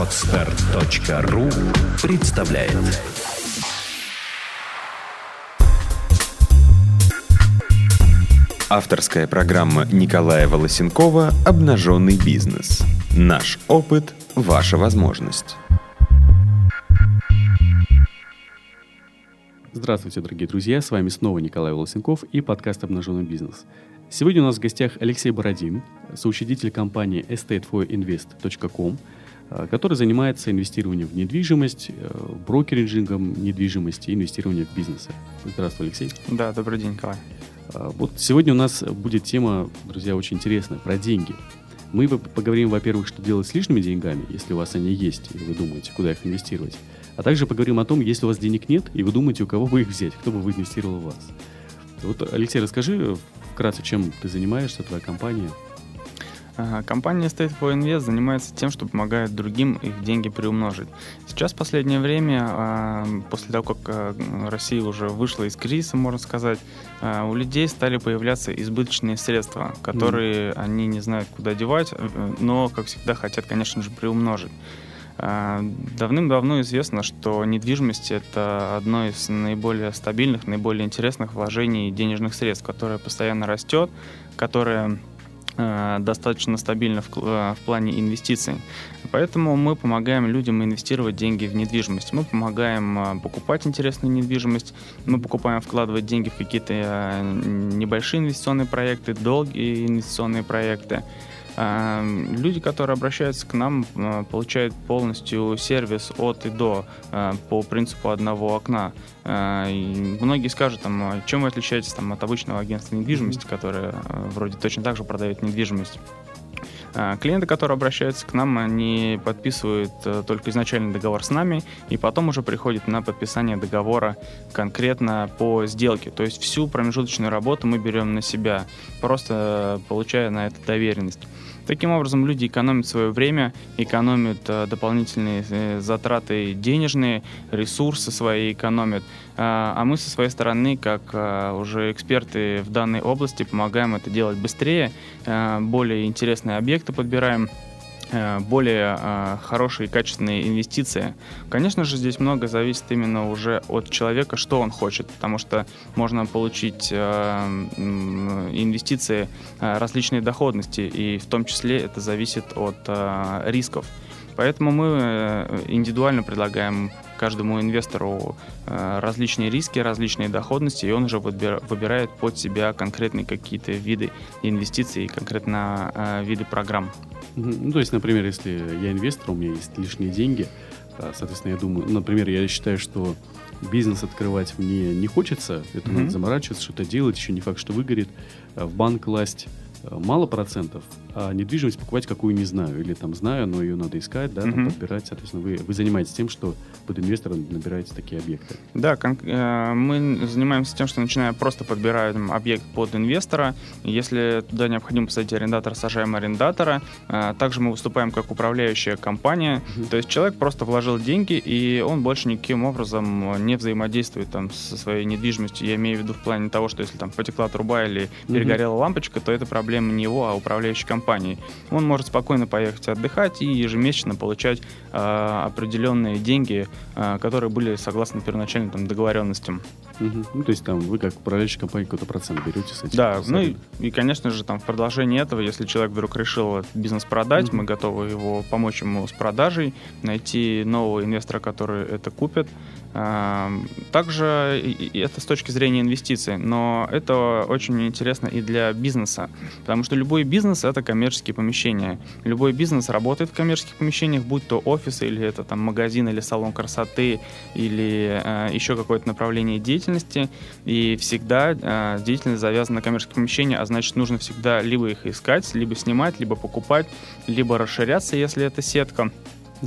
Отстар.ру представляет Авторская программа Николая Волосенкова «Обнаженный бизнес». Наш опыт – ваша возможность. Здравствуйте, дорогие друзья! С вами снова Николай Волосенков и подкаст «Обнаженный бизнес». Сегодня у нас в гостях Алексей Бородин, соучредитель компании estateforinvest.com, который занимается инвестированием в недвижимость, э, брокериджингом недвижимости и инвестированием в бизнесы. Здравствуй, Алексей. Да, добрый день, Николай. Э, вот сегодня у нас будет тема, друзья, очень интересная, про деньги. Мы поговорим, во-первых, что делать с лишними деньгами, если у вас они есть, и вы думаете, куда их инвестировать. А также поговорим о том, если у вас денег нет, и вы думаете, у кого бы их взять, кто бы инвестировал в вас. Вот, Алексей, расскажи вкратце, чем ты занимаешься, твоя компания? Компания State for Invest занимается тем, что помогает другим их деньги приумножить. Сейчас в последнее время, а, после того, как а, Россия уже вышла из кризиса, можно сказать, а, у людей стали появляться избыточные средства, которые mm. они не знают, куда девать, э, но, как всегда, хотят, конечно же, приумножить. Давным-давно известно, что недвижимость – это одно из наиболее стабильных, наиболее интересных вложений денежных средств, которое постоянно растет, которое достаточно стабильно в, э, в плане инвестиций. Поэтому мы помогаем людям инвестировать деньги в недвижимость. Мы помогаем э, покупать интересную недвижимость, мы покупаем вкладывать деньги в какие-то небольшие инвестиционные проекты, долгие инвестиционные проекты. Эм, люди, которые обращаются к нам, э, получают полностью сервис от и до э, по принципу одного окна. Э, и многие скажут, там, «А чем вы отличаетесь там, от обычного агентства недвижимости, которое вроде точно так же продает недвижимость. Клиенты, которые обращаются к нам, они подписывают только изначальный договор с нами, и потом уже приходят на подписание договора конкретно по сделке. То есть всю промежуточную работу мы берем на себя, просто получая на это доверенность. Таким образом, люди экономят свое время, экономят э, дополнительные э, затраты денежные, ресурсы свои экономят. Э, а мы со своей стороны, как э, уже эксперты в данной области, помогаем это делать быстрее, э, более интересные объекты подбираем. Э, более э, хорошие и качественные инвестиции. Конечно же, здесь много зависит именно уже от человека, что он хочет, потому что можно получить э, инвестиции различной доходности, и в том числе это зависит от рисков. Поэтому мы индивидуально предлагаем каждому инвестору различные риски, различные доходности, и он уже выбирает под себя конкретные какие-то виды инвестиций, конкретно виды программ. Ну, то есть, например, если я инвестор, у меня есть лишние деньги, соответственно, я думаю, например, я считаю, что бизнес открывать мне не хочется, это mm-hmm. надо заморачиваться, что-то делать, еще не факт, что выгорит, в банк класть мало процентов, а недвижимость покупать какую не знаю, или там знаю, но ее надо искать, да, mm-hmm. подбирать, соответственно, вы, вы занимаетесь тем, что под инвестором набираете такие объекты. Да, э, мы занимаемся тем, что начинаем просто подбираем объект под инвестора, если туда необходимо посадить арендатора, сажаем арендатора, э, также мы выступаем как управляющая компания, mm-hmm. то есть человек просто вложил деньги, и он больше никаким образом не взаимодействует там со своей недвижимостью, я имею в виду в плане того, что если там потекла труба или перегорела mm-hmm. лампочка, то это проблема не его, а управляющей компании. Он может спокойно поехать отдыхать и ежемесячно получать э, определенные деньги, э, которые были согласно первоначальным там, договоренностям. Угу. Ну, то есть там вы как управляющая компания какой-то процент берете с этим? Да, ну и, и, конечно же, там в продолжении этого, если человек вдруг решил бизнес продать, угу. мы готовы его помочь ему с продажей, найти нового инвестора, который это купит. Также это с точки зрения инвестиций, но это очень интересно и для бизнеса, потому что любой бизнес — это коммерческие помещения. Любой бизнес работает в коммерческих помещениях, будь то офис или это там магазин или салон красоты или э, еще какое-то направление деятельности, и всегда э, деятельность завязана на коммерческие помещения, а значит нужно всегда либо их искать, либо снимать, либо покупать, либо расширяться, если это сетка.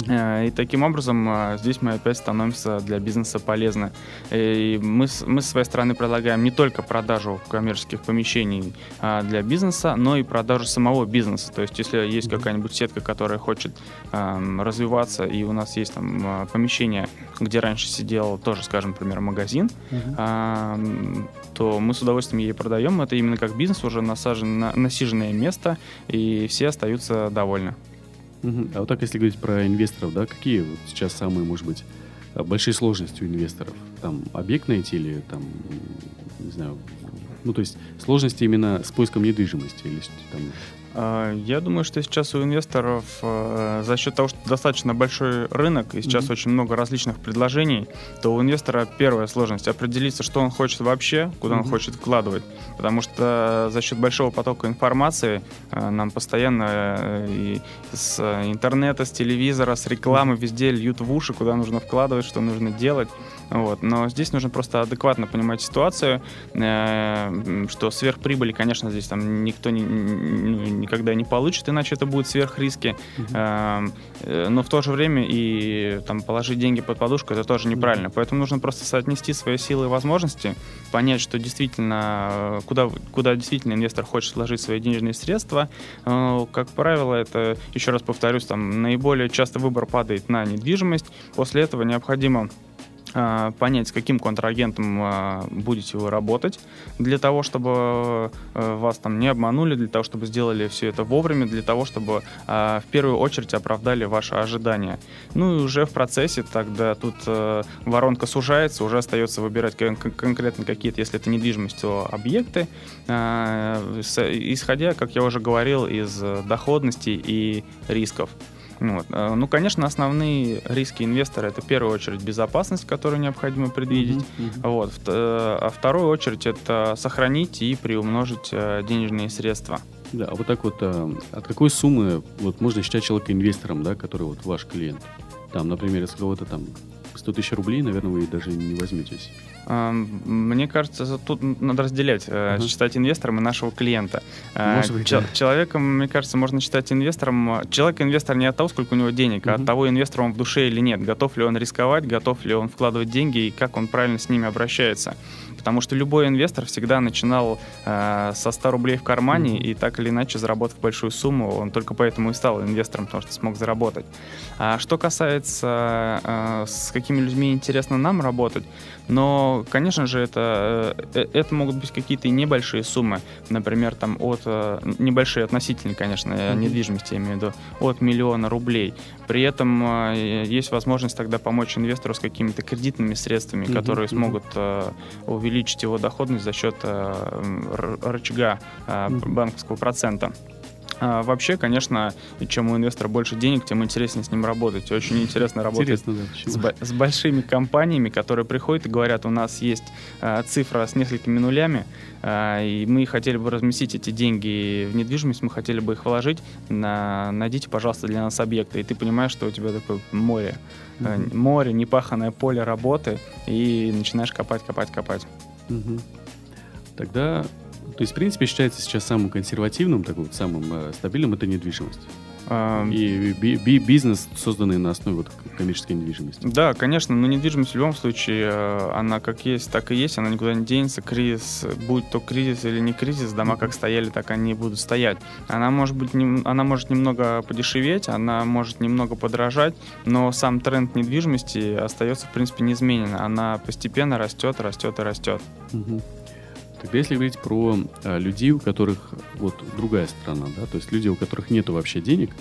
Э, и таким образом э, здесь мы опять становимся для бизнеса полезны. И мы, мы с своей стороны предлагаем не только продажу коммерческих помещений а, для бизнеса, но и продажу самого бизнеса. То есть если есть какая-нибудь сетка, которая хочет развиваться, и у нас есть там э, помещение, где раньше сидел тоже, скажем, например, магазин, uh-huh. то мы с удовольствием ей продаем. Это именно как бизнес, уже насажен, насиженное место, и все остаются довольны. А вот так, если говорить про инвесторов, да, какие вот сейчас самые, может быть, большие сложности у инвесторов? Там объект найти или там, не знаю, ну, то есть сложности именно с поиском недвижимости или там я думаю, что сейчас у инвесторов э, за счет того, что достаточно большой рынок и сейчас mm-hmm. очень много различных предложений, то у инвестора первая сложность определиться, что он хочет вообще, куда mm-hmm. он хочет вкладывать. Потому что за счет большого потока информации э, нам постоянно э, и с интернета, с телевизора, с рекламы везде льют в уши, куда нужно вкладывать, что нужно делать. Вот. Но здесь нужно просто адекватно понимать ситуацию, что сверхприбыли, конечно, здесь там никто не, никогда не получит, иначе это будет сверхриски. Uh-huh. Но в то же время и там, положить деньги под подушку это тоже неправильно. Uh-huh. Поэтому нужно просто соотнести свои силы и возможности, понять, что действительно, куда, куда действительно инвестор хочет вложить свои денежные средства. Э, как правило, это, еще раз повторюсь, там наиболее часто выбор падает на недвижимость. После этого необходимо понять, с каким контрагентом а, будете вы работать, для того, чтобы э, вас там не обманули, для того, чтобы сделали все это вовремя, для того, чтобы а, в первую очередь оправдали ваши ожидания. Ну и уже в процессе тогда тут воронка сужается, уже остается выбирать конкретно какие-то, если это недвижимость, то объекты, исходя, как я уже говорил, из доходности и рисков. Вот. Э, ну, конечно, основные риски инвестора это в первую очередь безопасность, которую необходимо предвидеть. Mm-hmm. Mm-hmm. Вот. Э, а вторую очередь это сохранить и приумножить э, денежные средства. Да, а вот так вот, от какой суммы вот можно считать человека инвестором, да, который вот ваш клиент? Там, например, если кого-то там 100 тысяч рублей, наверное, вы даже не возьметесь. Мне кажется, тут надо разделять, uh-huh. считать инвестором и нашего клиента. Э, Может быть, Ч- да. Человеком, мне кажется, можно считать инвестором. Человек-инвестор не от того, сколько у него денег, uh-huh. а от того, инвестор он в душе или нет. Готов ли он рисковать, готов ли он вкладывать деньги и как он правильно с ними обращается. Потому что любой инвестор всегда начинал э, со 100 рублей в кармане, mm-hmm. и так или иначе, заработав большую сумму, он только поэтому и стал инвестором, потому что смог заработать. А что касается, э, с какими людьми интересно нам работать, но, конечно же, это, э, э, это могут быть какие-то небольшие суммы, например, там от, э, небольшие относительно, конечно, mm-hmm. недвижимости, я имею в виду, от миллиона рублей. При этом есть возможность тогда помочь инвестору с какими-то кредитными средствами, mm-hmm. которые смогут увеличить его доходность за счет рычага банковского процента. А, вообще, конечно, чем у инвестора больше денег, тем интереснее с ним работать. Очень интересно работать интересно, да, с, с большими компаниями, которые приходят и говорят, у нас есть а, цифра с несколькими нулями, а, и мы хотели бы разместить эти деньги в недвижимость, мы хотели бы их вложить, на, найдите, пожалуйста, для нас объекты. И ты понимаешь, что у тебя такое море, mm-hmm. море, непаханное поле работы, и начинаешь копать, копать, копать. Mm-hmm. Тогда то есть, в принципе, считается сейчас самым консервативным, такой вот самым э, стабильным это недвижимость. А, и би би бизнес, созданный на основе вот коммерческой недвижимости. Да, конечно, но недвижимость в любом случае, э, она как есть, так и есть, она никуда не денется. Кризис, будь то кризис или не кризис, дома как стояли, так они и будут стоять. Она может быть, она может немного подешеветь, она может немного подорожать, но сам тренд недвижимости остается, в принципе, неизменен. Она постепенно растет, растет и растет. Угу. Тогда если говорить про а, людей, у которых вот другая страна, да, то есть люди, у которых нет вообще денег,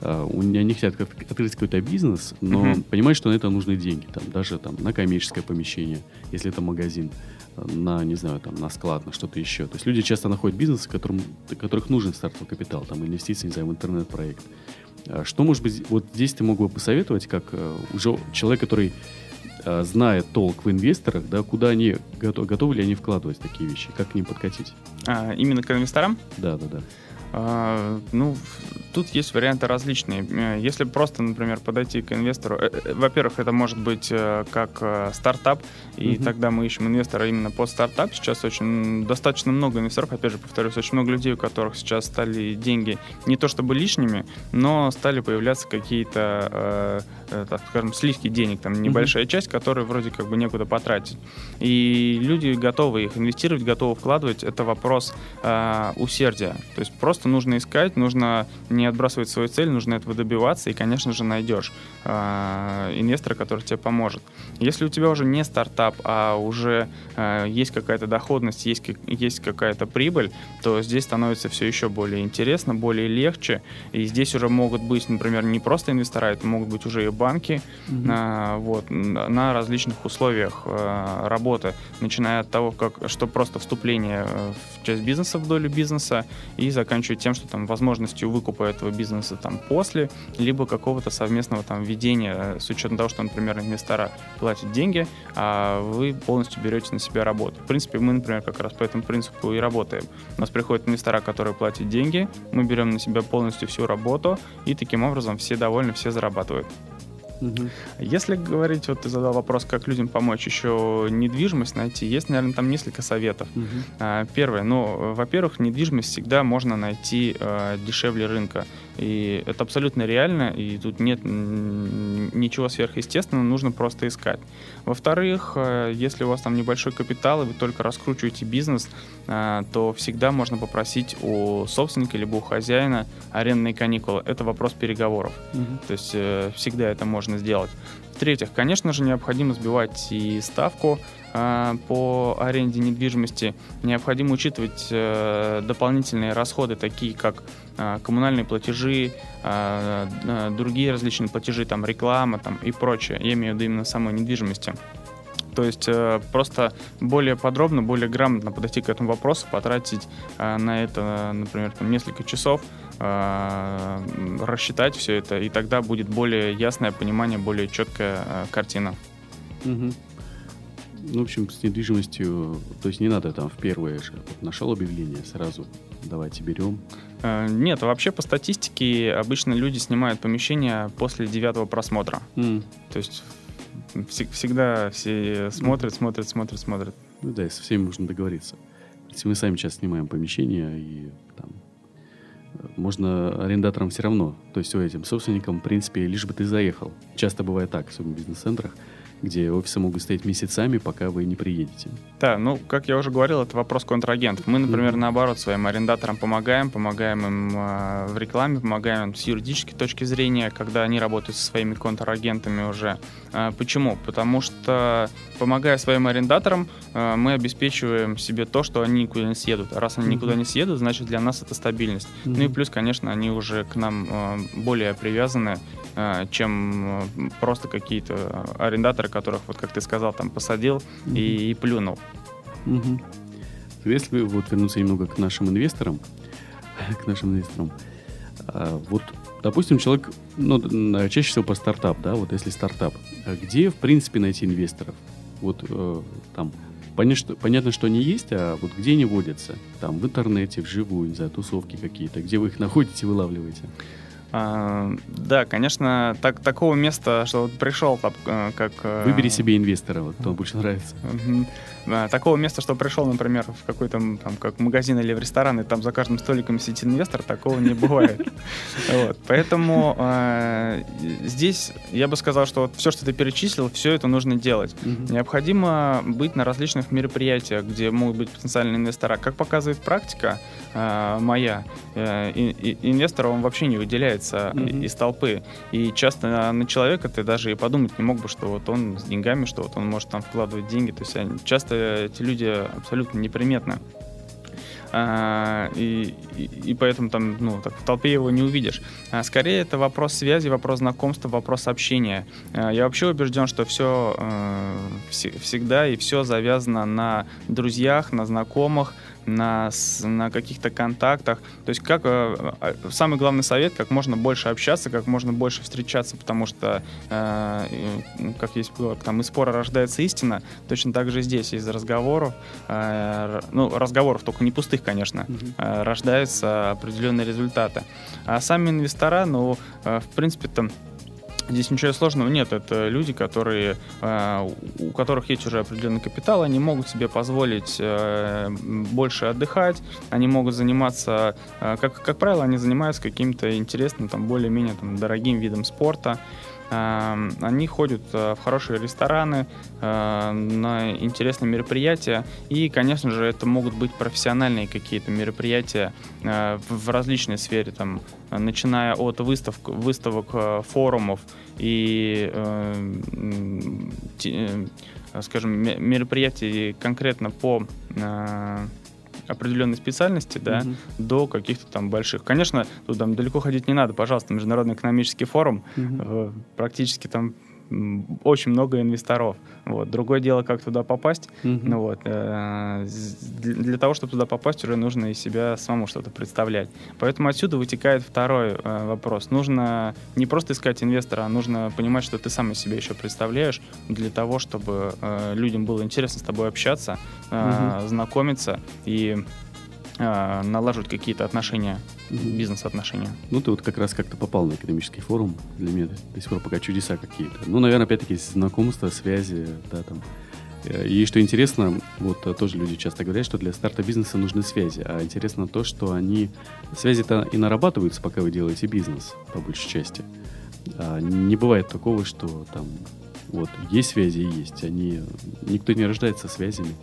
а, у они хотят открыть какой-то бизнес, но uh-huh. понимают, что на это нужны деньги, там, даже там, на коммерческое помещение, если это магазин, на, не знаю, там, на склад, на что-то еще. То есть люди часто находят бизнесы, которым, которых нужен стартовый капитал, там, инвестиции, не знаю, в интернет-проект. Что, может быть, вот здесь ты мог бы посоветовать, как э, уже человек, который Э, зная толк в инвесторах, да, куда они готов, готовы ли они вкладывать такие вещи, как к ним подкатить? А, именно к инвесторам? Да, да, да. А, ну, тут есть варианты различные. Э, если просто, например, подойти к инвестору, э, во-первых, это может быть как стартап, и mm-hmm. тогда мы ищем инвестора именно под стартап. Сейчас очень достаточно много инвесторов, опять же, повторюсь, очень много людей, у которых сейчас стали деньги не то чтобы лишними, но стали появляться какие-то, э, так скажем, сливки денег, там небольшая mm-hmm. часть, которую вроде как бы некуда потратить. И люди готовы их инвестировать, готовы вкладывать. Это вопрос э, усердия. То есть просто нужно искать, нужно не отбрасывать свою цель, нужно этого добиваться, и, конечно же, найдешь э, инвестора, который тебе поможет. Если у тебя уже не стартап, а уже э, есть какая-то доходность, есть, есть какая-то прибыль, то здесь становится все еще более интересно, более легче, и здесь уже могут быть, например, не просто инвестора, это могут быть уже и банки, mm-hmm. э, вот, на различных условиях э, работы, начиная от того, как, что просто вступление в часть бизнеса, в долю бизнеса, и заканчивая тем, что там возможностью выкупа этого бизнеса там после, либо какого-то совместного там ведения, э, с учетом того, что, например, инвестора платят деньги, а вы полностью берете на себя работу. В принципе, мы, например, как раз по этому принципу и работаем. У нас приходят инвестора, которые платят деньги, мы берем на себя полностью всю работу, и таким образом все довольны, все зарабатывают. Угу. Если говорить, вот ты задал вопрос, как людям помочь еще недвижимость найти, есть, наверное, там несколько советов. Угу. Первое, ну, во-первых, недвижимость всегда можно найти э, дешевле рынка. И это абсолютно реально, и тут нет ничего сверхъестественного, нужно просто искать. Во-вторых, э, если у вас там небольшой капитал, и вы только раскручиваете бизнес, э, то всегда можно попросить у собственника либо у хозяина арендные каникулы. Это вопрос переговоров. Угу. То есть э, всегда это можно сделать. В-третьих, конечно же, необходимо сбивать и ставку по аренде недвижимости. Необходимо учитывать дополнительные расходы, такие как а, коммунальные платежи, другие различные платежи, там реклама там, и прочее. Я имею в виду именно самой недвижимости. То есть э, просто более подробно, более грамотно подойти к этому вопросу, потратить на это, например, там, несколько часов, рассчитать все это, и тогда будет более ясное понимание, более четкая картина. Угу. Ну, в общем, с недвижимостью, то есть не надо там в первое же, вот нашел объявление, сразу давайте берем. Э, нет, вообще по статистике обычно люди снимают помещение после девятого просмотра. Mm. То есть всегда все смотрят, смотрят, смотрят, смотрят. Ну да, со всеми можно договориться. Если мы сами сейчас снимаем помещение, и там э, можно арендаторам все равно, то есть этим собственникам, в принципе, лишь бы ты заехал. Часто бывает так, особенно в бизнес-центрах, где офисы могут стоять месяцами, пока вы не приедете. Да, ну, как я уже говорил, это вопрос контрагентов. Мы, например, mm-hmm. наоборот, своим арендаторам помогаем, помогаем им э, в рекламе, помогаем им с юридической точки зрения, когда они работают со своими контрагентами уже. Э, почему? Потому что, помогая своим арендаторам, э, мы обеспечиваем себе то, что они никуда не съедут. А раз они никуда не съедут, значит, для нас это стабильность. Mm-hmm. Ну и плюс, конечно, они уже к нам э, более привязаны, э, чем просто какие-то арендаторы, которых, вот как ты сказал, там посадил mm-hmm. и, и плюнул. Mm-hmm. Если вот вернуться немного к нашим инвесторам, к нашим инвесторам, а, вот, допустим, человек, ну, чаще всего по стартап, да, вот если стартап, а где, в принципе, найти инвесторов? Вот э, там понятно что, понятно, что они есть, а вот где они водятся? Там в интернете, вживую, не знаю, тусовки какие-то, где вы их находите, вылавливаете? А, да, конечно, так, такого места, что вот пришел там, э, как... Э, Выбери себе инвестора, вот, кто больше нравится. А, такого места, что пришел, например, в какой-то там, как магазин или в ресторан, и там за каждым столиком сидит инвестор, такого не бывает. Вот. Поэтому э, здесь я бы сказал, что вот все, что ты перечислил, все это нужно делать. Необходимо быть на различных мероприятиях, где могут быть потенциальные инвестора. Как показывает практика э, моя, э, и, и, инвестора он вообще не выделяется mm-hmm. из толпы. И часто на, на человека ты даже и подумать не мог бы, что вот он с деньгами, что вот он может там вкладывать деньги. То есть часто эти люди абсолютно неприметны. А, и, и, и поэтому там, ну, так в толпе его не увидишь. А, скорее это вопрос связи, вопрос знакомства, вопрос общения. А, я вообще убежден, что все э, вс- всегда и все завязано на друзьях, на знакомых, на, на каких-то контактах. То есть как э, э, самый главный совет, как можно больше общаться, как можно больше встречаться, потому что, э, как есть там из спора рождается истина, точно так же здесь из разговоров, э, ну, разговоров только не пустых, конечно, mm-hmm. э, рождаются определенные результаты. А сами инвестора, ну, э, в принципе, там Здесь ничего сложного нет. Это люди, которые, э, у которых есть уже определенный капитал, они могут себе позволить э, больше отдыхать, они могут заниматься, э, как, как правило, они занимаются каким-то интересным, там, более-менее там, дорогим видом спорта. Они ходят э, в хорошие рестораны, э, на интересные мероприятия, и, конечно же, это могут быть профессиональные какие-то мероприятия э, в различной сфере, там, начиная от выставок, выставок форумов и скажем, мероприятий конкретно по определенной специальности, да, угу. до каких-то там больших. Конечно, тут там далеко ходить не надо, пожалуйста, Международный экономический форум, угу. практически там очень много инвесторов. Вот. Другое дело, как туда попасть. Mm-hmm. Ну, вот. Э, для того, чтобы туда попасть, уже нужно из себя самому что-то представлять. Поэтому отсюда вытекает второй э, вопрос. Нужно не просто искать инвестора, а нужно понимать, что ты сам из себя еще представляешь для того, чтобы э, людям было интересно с тобой общаться, mm-hmm. знакомиться и налаживать какие-то отношения бизнес-отношения. Ну, ты вот как раз как-то попал на экономический форум. Для меня до сих пор пока чудеса какие-то. Ну, наверное, опять-таки, знакомства, связи, да, там. И что интересно, вот э, тоже люди часто говорят, что для старта бизнеса нужны связи. А интересно то, что они... Связи-то и нарабатываются, пока вы делаете бизнес, по большей части. А не бывает такого, что там вот есть связи и есть. Они... Никто не рождается связями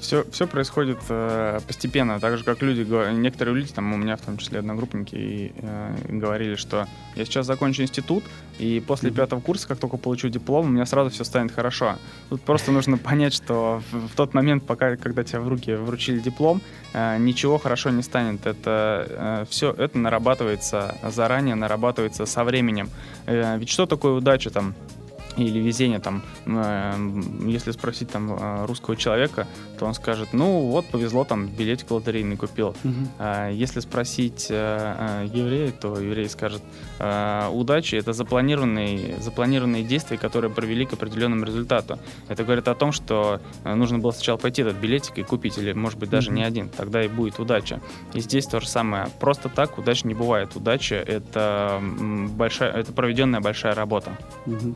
все, все происходит э, постепенно, так же, как люди, некоторые люди, там у меня в том числе одногруппники, и, э, говорили, что я сейчас закончу институт, и после mm-hmm. пятого курса, как только получу диплом, у меня сразу все станет хорошо. Тут просто нужно понять, что в, в тот момент, пока, когда тебе в руки вручили диплом, э, ничего хорошо не станет. Это э, все, это нарабатывается заранее, нарабатывается со временем. Э, ведь что такое удача там? Или везение там, э, если спросить там э, русского человека, то он скажет, ну вот повезло там билетик лотерейный купил. Угу. А если спросить э, еврея, то еврей скажет, удача это запланированные, запланированные действия, которые привели к определенному результату. Это говорит о том, что нужно было сначала пойти этот билетик и купить, или может быть даже угу. не один, тогда и будет удача. И здесь то же самое. Просто так удачи не бывает. Удача это большая, это проведенная большая работа. Угу.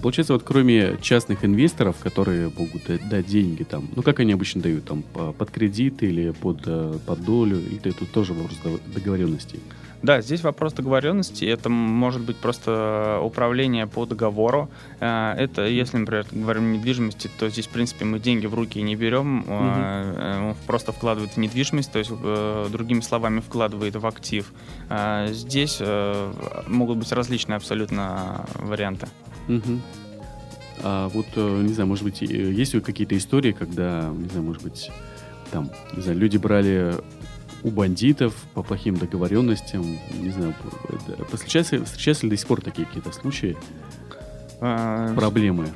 Получается, вот кроме частных инвесторов, которые могут дать деньги там, ну как они обычно дают, там под кредит или под, э, под долю, или это тоже вопрос договоренности? Да, здесь вопрос договоренности. Это может быть просто управление по договору. Э, это, если, например, говорим о недвижимости, то здесь, в принципе, мы деньги в руки не берем, угу. просто вкладывает в недвижимость, то есть, другими словами, вкладывает в актив. Здесь могут быть различные абсолютно варианты. Угу. А вот, э, не знаю, может быть, есть ли какие-то истории, когда, не знаю, может быть, там, не знаю, люди брали у бандитов по плохим договоренностям, не знаю, встречаются, встречаются ли до сих пор такие какие-то случаи, проблемы?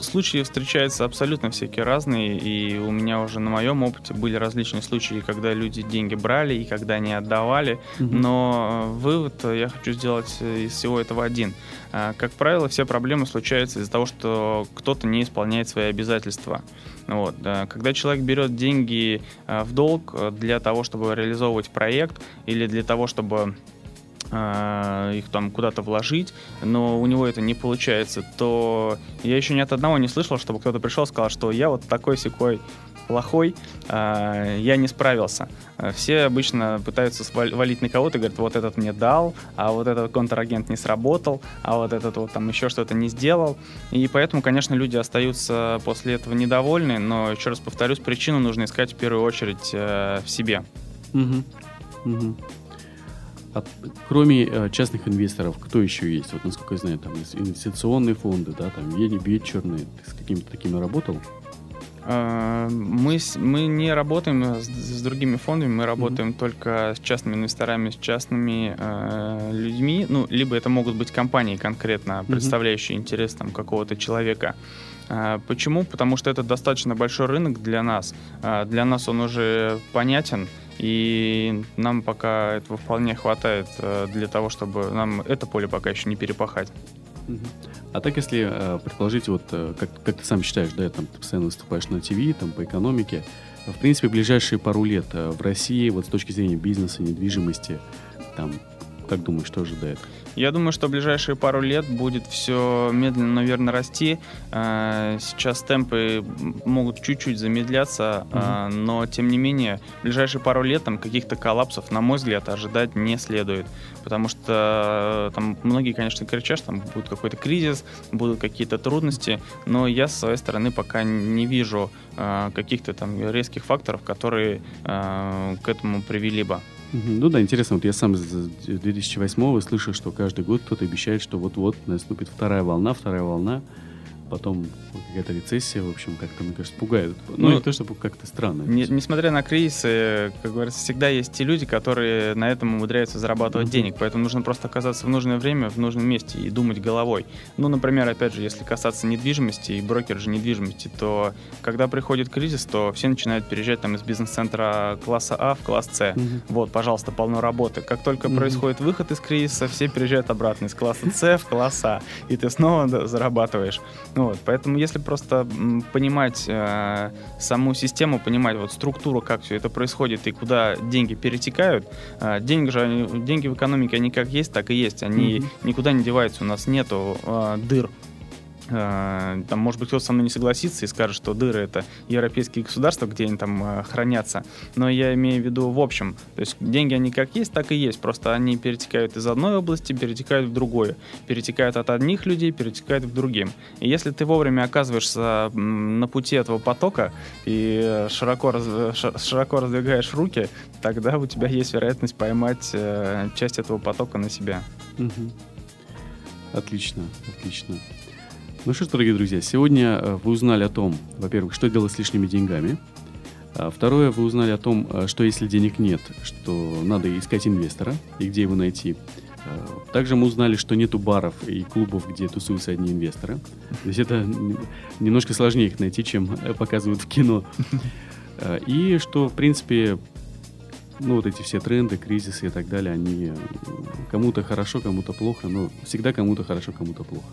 Случаи встречаются абсолютно всякие разные, и у меня уже на моем опыте были различные случаи, когда люди деньги брали и когда не отдавали, угу. но э, вывод я хочу сделать из всего этого один. А, как правило, все проблемы случаются из-за того, что кто-то не исполняет свои обязательства. Вот. Когда человек берет деньги э, в долг э, для того, чтобы реализовывать проект или для того, чтобы э, их там куда-то вложить, но у него это не получается, то я еще ни от одного не слышал, чтобы кто-то пришел и сказал, что я вот такой секой плохой, э, я не справился. Все обычно пытаются валить на кого-то, говорят, вот этот мне дал, а вот этот контрагент не сработал, а вот этот вот там еще что-то не сделал. И поэтому, конечно, люди остаются после этого недовольны, но еще раз повторюсь, причину нужно искать в первую очередь э, в себе. Угу. Угу. А кроме э, частных инвесторов, кто еще есть? Вот, насколько я знаю, там инвестиционные фонды, да, там вечерные. Ты с какими-то такими работал? А, мы, мы не работаем с, с другими фондами, мы работаем mm-hmm. только с частными инвесторами, с частными э, людьми. Ну, либо это могут быть компании конкретно, представляющие mm-hmm. интерес там, какого-то человека. А, почему? Потому что это достаточно большой рынок для нас. Для нас он уже понятен. И нам пока этого вполне хватает э, для того, чтобы нам это поле пока еще не перепахать. А так, если э, предположить, вот э, как, как ты сам считаешь, да, там, ты постоянно выступаешь на ТВ, там, по экономике, в принципе, ближайшие пару лет в России, вот с точки зрения бизнеса, недвижимости, там, как думаешь, что ожидает? Я думаю, что в ближайшие пару лет будет все медленно, наверное, расти. Э, сейчас темпы могут чуть-чуть замедляться, угу. но тем не менее, в ближайшие пару лет там каких-то коллапсов, на мой взгляд, ожидать не следует. Потому что э, там многие, конечно, кричат, что там будет какой-то кризис, будут какие-то трудности, но я с своей стороны пока не вижу каких-то там резких факторов, которые к этому привели бы. Ну да, интересно, вот я сам с 2008 слышу, что каждый год кто-то обещает, что вот-вот наступит вторая волна, вторая волна потом какая-то рецессия, в общем, как-то, мне кажется, пугает. Ну, ну не то, чтобы как-то странно. Не, несмотря на кризисы, как говорится, всегда есть те люди, которые на этом умудряются зарабатывать mm-hmm. денег, поэтому нужно просто оказаться в нужное время, в нужном месте и думать головой. Ну, например, опять же, если касаться недвижимости и брокер же недвижимости, то когда приходит кризис, то все начинают переезжать там из бизнес-центра класса А в класс С. Mm-hmm. Вот, пожалуйста, полно работы. Как только mm-hmm. происходит выход из кризиса, все переезжают обратно из класса С в класс А, и ты снова зарабатываешь. Вот, поэтому если просто понимать э, саму систему, понимать вот структуру, как все это происходит и куда деньги перетекают, э, деньги же, они, деньги в экономике, они как есть, так и есть, они mm-hmm. никуда не деваются, у нас нету э, дыр там, может быть, кто-то со мной не согласится и скажет, что дыры — это европейские государства, где они там э, хранятся. Но я имею в виду в общем. То есть деньги, они как есть, так и есть. Просто они перетекают из одной области, перетекают в другую. Перетекают от одних людей, перетекают в другим. И если ты вовремя оказываешься на пути этого потока и широко, раз, широко раздвигаешь руки, тогда у тебя есть вероятность поймать э, часть этого потока на себя. Угу. Отлично, отлично. Ну что ж, дорогие друзья, сегодня э, вы узнали о том, во-первых, что делать с лишними деньгами. А второе, вы узнали о том, э, что если денег нет, что надо искать инвестора и где его найти. Э, также мы узнали, что нету баров и клубов, где тусуются одни инвесторы. То есть это немножко сложнее их найти, чем показывают в кино. И что, в принципе, ну, вот эти все тренды, кризисы и так далее, они кому-то хорошо, кому-то плохо, но всегда кому-то хорошо, кому-то плохо.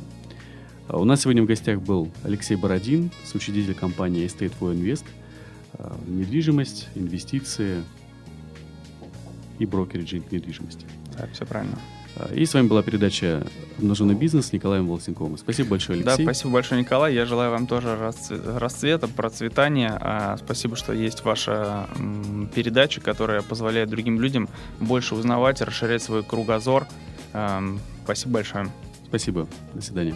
А у нас сегодня в гостях был Алексей Бородин, соучредитель компании Estate for Invest. А, недвижимость, инвестиции и брокеридж недвижимости. Да, все правильно. А, и с вами была передача «Обнаженный бизнес» с Николаем Волосенковым. Спасибо большое, Алексей. Да, спасибо большое, Николай. Я желаю вам тоже расцвета, процветания. Спасибо, что есть ваша передача, которая позволяет другим людям больше узнавать, расширять свой кругозор. Спасибо большое. Спасибо. До свидания.